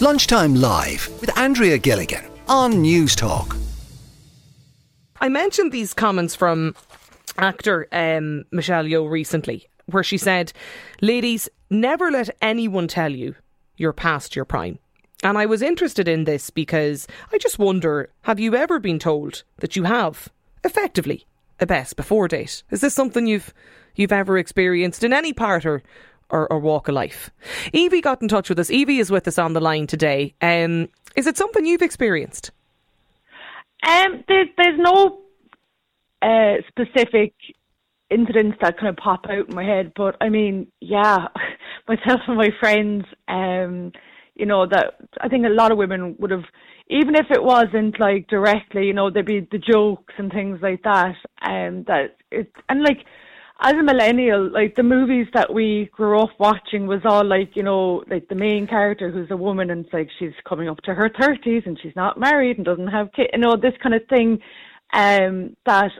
Lunchtime Live with Andrea Gilligan on Newstalk. I mentioned these comments from actor um, Michelle Yeoh recently, where she said, Ladies, never let anyone tell you you're past your prime. And I was interested in this because I just wonder have you ever been told that you have, effectively, a best before date? Is this something you've you've ever experienced in any part or, or, or walk of life? Evie got in touch with us. Evie is with us on the line today. Um, is it something you've experienced? Um, there's there's no uh, specific incidents that kind of pop out in my head, but I mean, yeah, myself and my friends, um, you know, that I think a lot of women would have, even if it wasn't like directly, you know, there'd be the jokes and things like that, and um, that it and like as a millennial, like the movies that we grew up watching was all like, you know, like the main character who's a woman and it's like she's coming up to her thirties and she's not married and doesn't have kids, you know, this kind of thing, um, that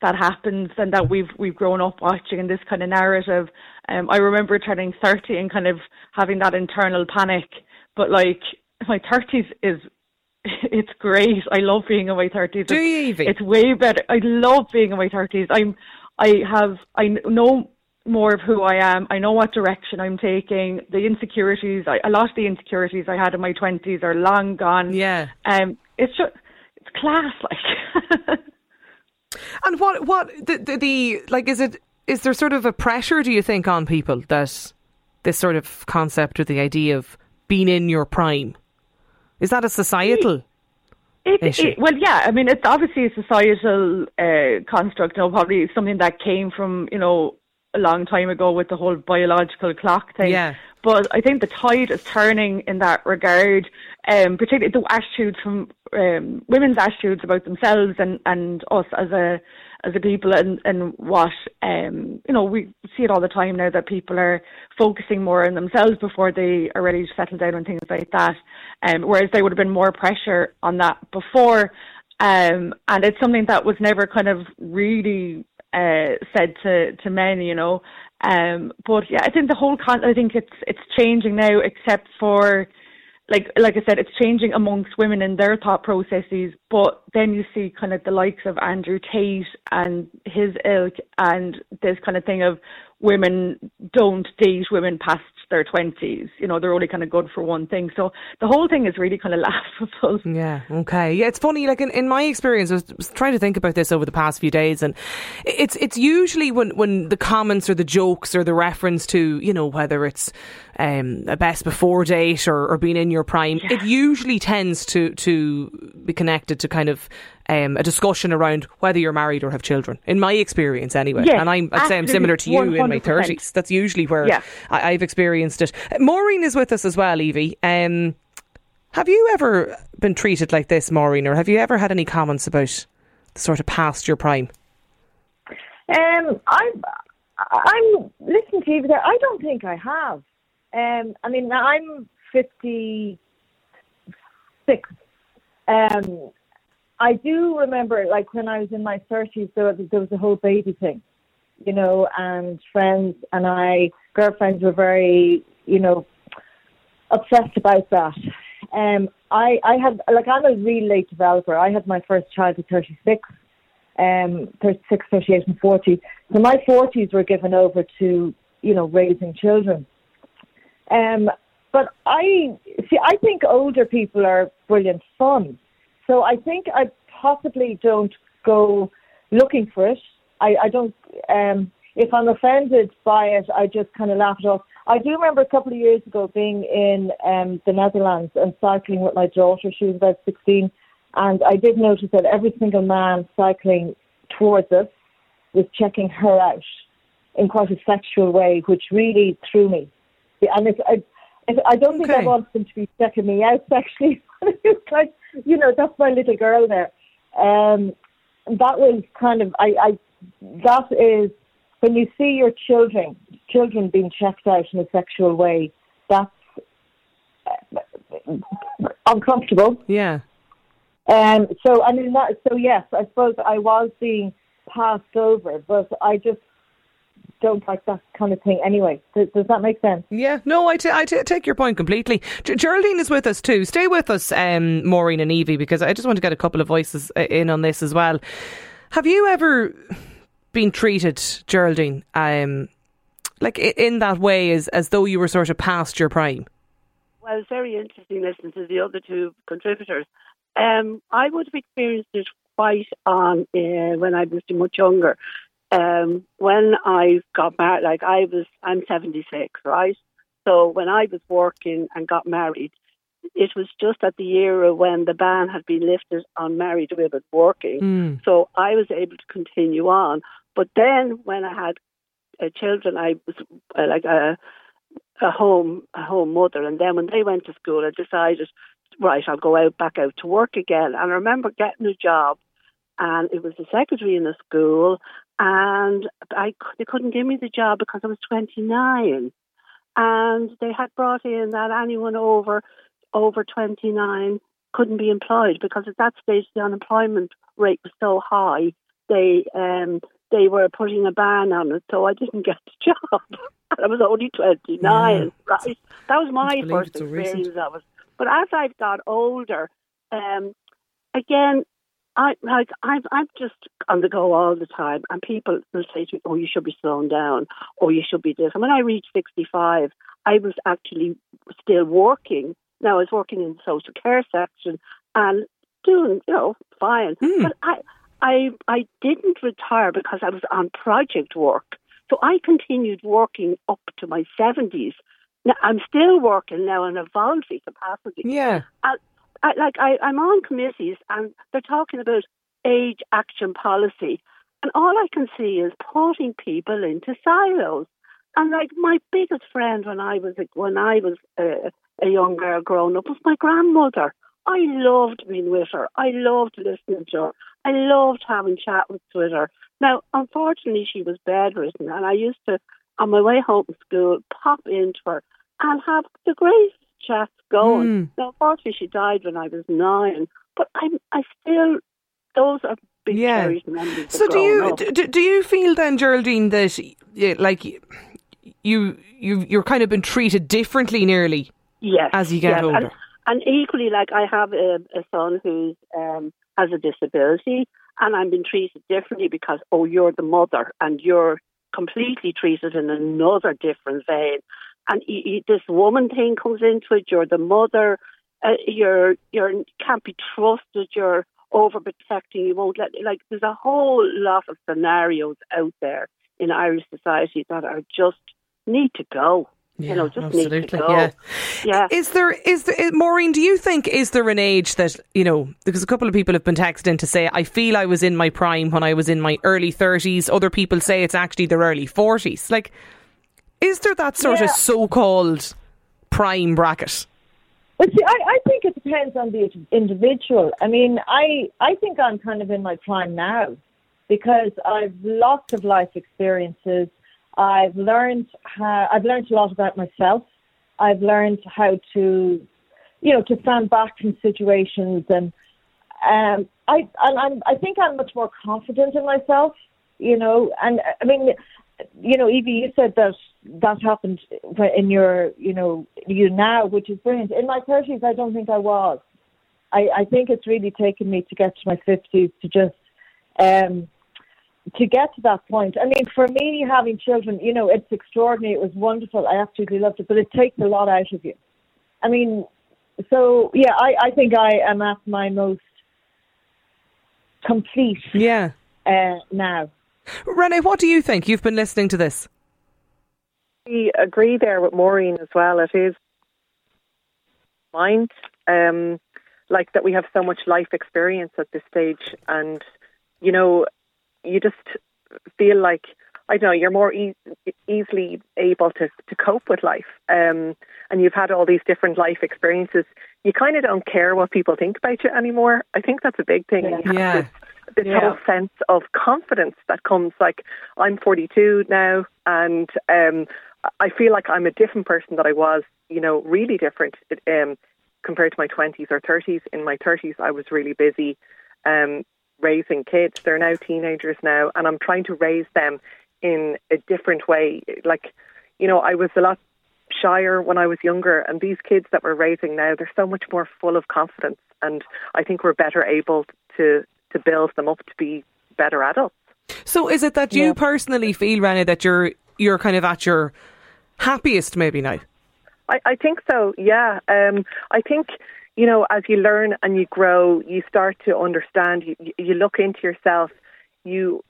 that happens and that we've we've grown up watching and this kind of narrative. Um, I remember turning thirty and kind of having that internal panic but like my thirties is it's great. I love being in my thirties. Do you even? It's way better. I love being in my thirties. I'm I have I know more of who I am. I know what direction I'm taking. The insecurities, I, a lot of the insecurities I had in my twenties are long gone. Yeah. Um, it's just it's class, like. and what what the, the the like is it is there sort of a pressure? Do you think on people that this sort of concept or the idea of being in your prime? Is that a societal? It, it, well, yeah. I mean, it's obviously a societal uh, construct. You know, probably something that came from you know a long time ago with the whole biological clock thing. Yeah. But I think the tide is turning in that regard, um, particularly the attitudes from um, women's attitudes about themselves and, and us as a as a people and, and what um you know we see it all the time now that people are focusing more on themselves before they are ready to settle down and things like that. Um whereas there would have been more pressure on that before. Um and it's something that was never kind of really uh said to to men you know. Um but yeah I think the whole con I think it's it's changing now except for like like I said, it's changing amongst women in their thought processes. But then you see kind of the likes of Andrew Tate and his ilk, and this kind of thing of women don't date women past their twenties. You know, they're only kind of good for one thing. So the whole thing is really kind of laughable. Yeah. Okay. Yeah, it's funny. Like in, in my experience, I was, was trying to think about this over the past few days, and it's it's usually when when the comments or the jokes or the reference to you know whether it's um, a best before date or, or being in your prime, yeah. it usually tends to to be connected to kind of um, a discussion around whether you're married or have children. In my experience, anyway, yes, and I'm, I'd say I'm similar to you 100%. in my thirties. That's usually where yeah. I, have experienced it. Maureen is with us as well, Evie. Um, have you ever been treated like this, Maureen, or have you ever had any comments about the sort of past your prime? Um, I'm, I'm listening to you there. I don't think I have. Um, I mean, I'm 56. Um, I do remember, like when I was in my 30s, there was, there was a whole baby thing, you know, and friends and I, girlfriends were very, you know, obsessed about that. Um, I, I had, like, I'm a really late developer. I had my first child at 36, um, 36, 38, and 40. So my 40s were given over to, you know, raising children. Um, but I see. I think older people are brilliant fun. So I think I possibly don't go looking for it. I, I don't. Um, if I'm offended by it, I just kind of laugh it off. I do remember a couple of years ago being in um, the Netherlands and cycling with my daughter. She was about 16, and I did notice that every single man cycling towards us was checking her out in quite a sexual way, which really threw me. And it's, I, don't think I want them to be checking me out sexually. it's like, you know, that's my little girl there. Um, that was kind of, I, I, that is, when you see your children, children being checked out in a sexual way, that's uh, uncomfortable. Yeah. Um, so, I mean, that, so yes, I suppose I was being passed over, but I just don't like that kind of thing anyway. Does, does that make sense? Yeah, no, I, t- I t- take your point completely. G- Geraldine is with us too. Stay with us, um, Maureen and Evie, because I just want to get a couple of voices uh, in on this as well. Have you ever been treated, Geraldine, um, like in that way, as as though you were sort of past your prime? Well, it's very interesting listening to the other two contributors. Um, I would have experienced it quite on uh, when I was much younger. Um, when I got married, like I was, I'm 76, right? So when I was working and got married, it was just at the era when the ban had been lifted on married women working. Mm. So I was able to continue on. But then when I had uh, children, I was uh, like a, a home a home mother, and then when they went to school, I decided right, I'll go out back out to work again. And I remember getting a job, and it was a secretary in a school, and I they couldn't give me the job because I was 29, and they had brought in that anyone over over 29 couldn't be employed because at that stage the unemployment rate was so high. They um, they were putting a ban on it, so I didn't get the job. I was only 29, yeah. right? That was my first experience of it. But as I've got older, um, again, I like I'm I'm just on the go all the time, and people will say to me, "Oh, you should be slowing down, or you should be this." And when I reached 65, I was actually still working. Now I was working in the social care section and doing, you know, fine. Mm. But I, I, I didn't retire because I was on project work. So I continued working up to my 70s now, I'm still working now in a voluntary capacity. Yeah. I, I, like I, I'm on committees and they're talking about age action policy, and all I can see is putting people into silos. And like my biggest friend when I was when I was uh, a young girl growing up was my grandmother. I loved being with her. I loved listening to her. I loved having chat with her. Now, unfortunately, she was bedridden, and I used to, on my way home from school, pop into her and have the greatest chat going. Mm. Now, unfortunately, she died when I was nine, but I'm, I still, those are big yeah. cherished memories. So do you do, do you feel then, Geraldine, that like you you you're kind of been treated differently nearly yes, as you get yes. older? And, and, equally, like I have a, a son who um, has a disability, and I'm been treated differently because oh, you're the mother, and you're completely treated in another different vein and you, you, this woman thing comes into it. You're the mother. Uh, you're you're can't be trusted. You're overprotecting. You won't let like. There's a whole lot of scenarios out there in Irish society that are just need to go. Yeah, you know, just absolutely. need to go. Yeah. yeah. Is there is there Maureen? Do you think is there an age that you know? Because a couple of people have been texting to say I feel I was in my prime when I was in my early thirties. Other people say it's actually their early forties. Like is there that sort yeah. of so-called prime bracket? But see, I, I think it depends on the individual. I mean, I I think I'm kind of in my prime now because I've lots of life experiences. I've learned how I've learned a lot about myself. I've learned how to, you know, to stand back from situations, and um, I and I'm I think I'm much more confident in myself. You know, and I mean, you know, Evie, you said that that happened in your, you know, you now, which is brilliant. In my 30s, I don't think I was. I, I think it's really taken me to get to my 50s to just, um, to get to that point. I mean, for me, having children, you know, it's extraordinary. It was wonderful. I absolutely loved it, but it takes a lot out of you. I mean, so yeah, I, I think I am at my most complete. Yeah. Uh, now. Renee, what do you think? You've been listening to this. I agree there with Maureen as well. It is mind, um, like that we have so much life experience at this stage, and you know, you just feel like I don't know you're more e- easily able to to cope with life, um, and you've had all these different life experiences. You kind of don't care what people think about you anymore. I think that's a big thing. Yeah. yeah. This, this yeah. whole sense of confidence that comes like I'm 42 now and um I feel like I'm a different person that I was, you know, really different um, compared to my 20s or 30s. In my 30s, I was really busy um, raising kids. They're now teenagers now, and I'm trying to raise them in a different way. Like, you know, I was a lot shyer when I was younger, and these kids that we're raising now, they're so much more full of confidence, and I think we're better able to to build them up to be better adults. So, is it that you yeah. personally feel, Renee, that you're you're kind of at your happiest maybe now? I, I think so. Yeah, um, I think you know as you learn and you grow, you start to understand. You, you look into yourself. You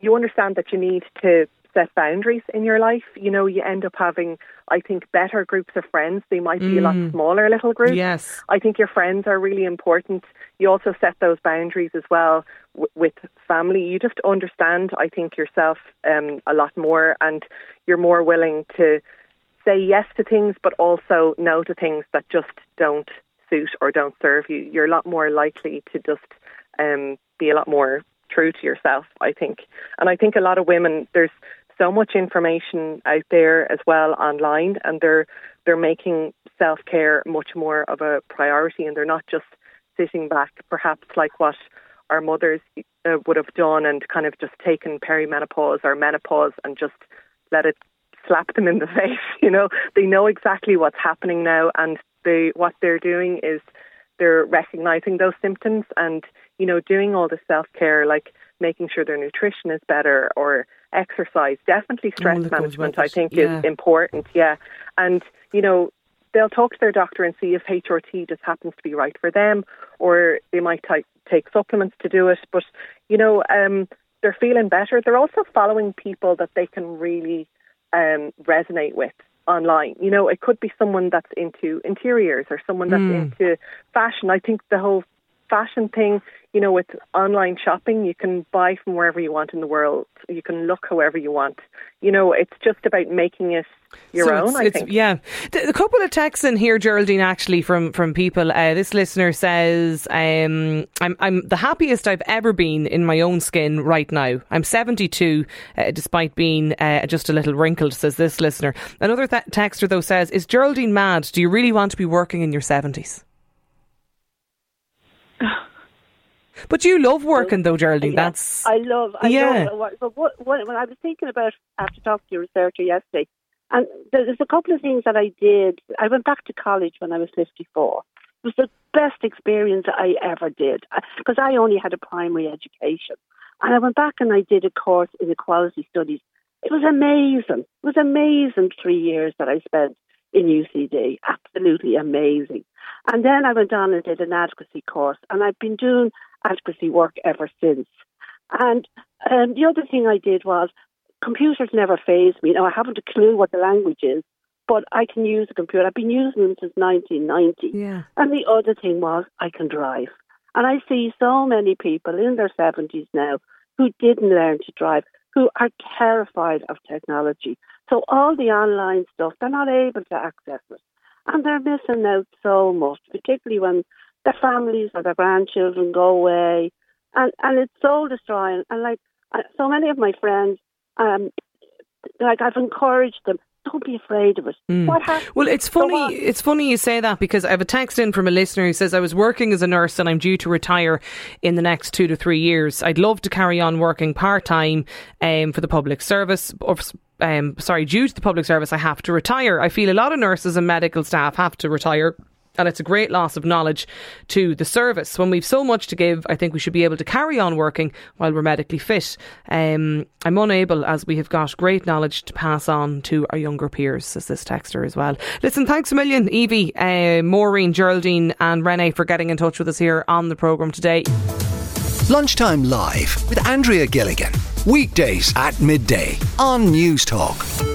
you understand that you need to set boundaries in your life. You know, you end up having, I think, better groups of friends. They might be mm. a lot mm. smaller little groups. Yes. I think your friends are really important. You also set those boundaries as well w- with family. You just understand, I think, yourself um, a lot more and you're more willing to say yes to things, but also no to things that just don't suit or don't serve you. You're a lot more likely to just um, be a lot more true to yourself, I think. And I think a lot of women, there's so much information out there as well online, and they're they're making self care much more of a priority, and they're not just sitting back, perhaps like what our mothers uh, would have done, and kind of just taken perimenopause or menopause and just let it slap them in the face. You know, they know exactly what's happening now, and they what they're doing is they're recognizing those symptoms and you know doing all the self care like making sure their nutrition is better or exercise definitely stress management i think yeah. is important yeah and you know they'll talk to their doctor and see if hrt just happens to be right for them or they might t- take supplements to do it but you know um they're feeling better they're also following people that they can really um resonate with online. You know, it could be someone that's into interiors or someone that's mm. into fashion. I think the whole fashion thing, you know, with online shopping, you can buy from wherever you want in the world. You can look however you want. You know, it's just about making it your so own. It's, I it's, think. Yeah, a couple of texts in here, Geraldine, actually from from people. Uh, this listener says, um, "I'm I'm the happiest I've ever been in my own skin right now. I'm 72, uh, despite being uh, just a little wrinkled." Says this listener. Another th- texter though says, "Is Geraldine mad? Do you really want to be working in your 70s?" But you love working though, Geraldine. Yeah, That's I love. I yeah. Love but what, what, when I was thinking about after talking to your researcher yesterday, and there's a couple of things that I did. I went back to college when I was 54. It was the best experience I ever did uh, because I only had a primary education. And I went back and I did a course in equality studies. It was amazing. It was amazing three years that I spent in UCD. Absolutely amazing. And then I went on and did an advocacy course, and I've been doing advocacy work ever since. And um, the other thing I did was computers never phased me. Now I haven't a clue what the language is, but I can use a computer. I've been using them since 1990. Yeah. And the other thing was I can drive. And I see so many people in their 70s now who didn't learn to drive, who are terrified of technology. So all the online stuff, they're not able to access it. And they're missing out so much, particularly when their families or their grandchildren go away. And, and it's soul destroying. And like so many of my friends, um, like I've encouraged them, don't be afraid of it. Mm. What happened? Well, it's funny. It's funny you say that because I have a text in from a listener who says I was working as a nurse and I'm due to retire in the next two to three years. I'd love to carry on working part time um, for the public service. Or, um, sorry, due to the public service, I have to retire. I feel a lot of nurses and medical staff have to retire and it's a great loss of knowledge to the service. When we've so much to give, I think we should be able to carry on working while we're medically fit. Um, I'm unable, as we have got great knowledge to pass on to our younger peers, says this texter as well. Listen, thanks a million, Evie, uh, Maureen, Geraldine, and Renee for getting in touch with us here on the programme today. Lunchtime Live with Andrea Gilligan. Weekdays at midday on Newstalk.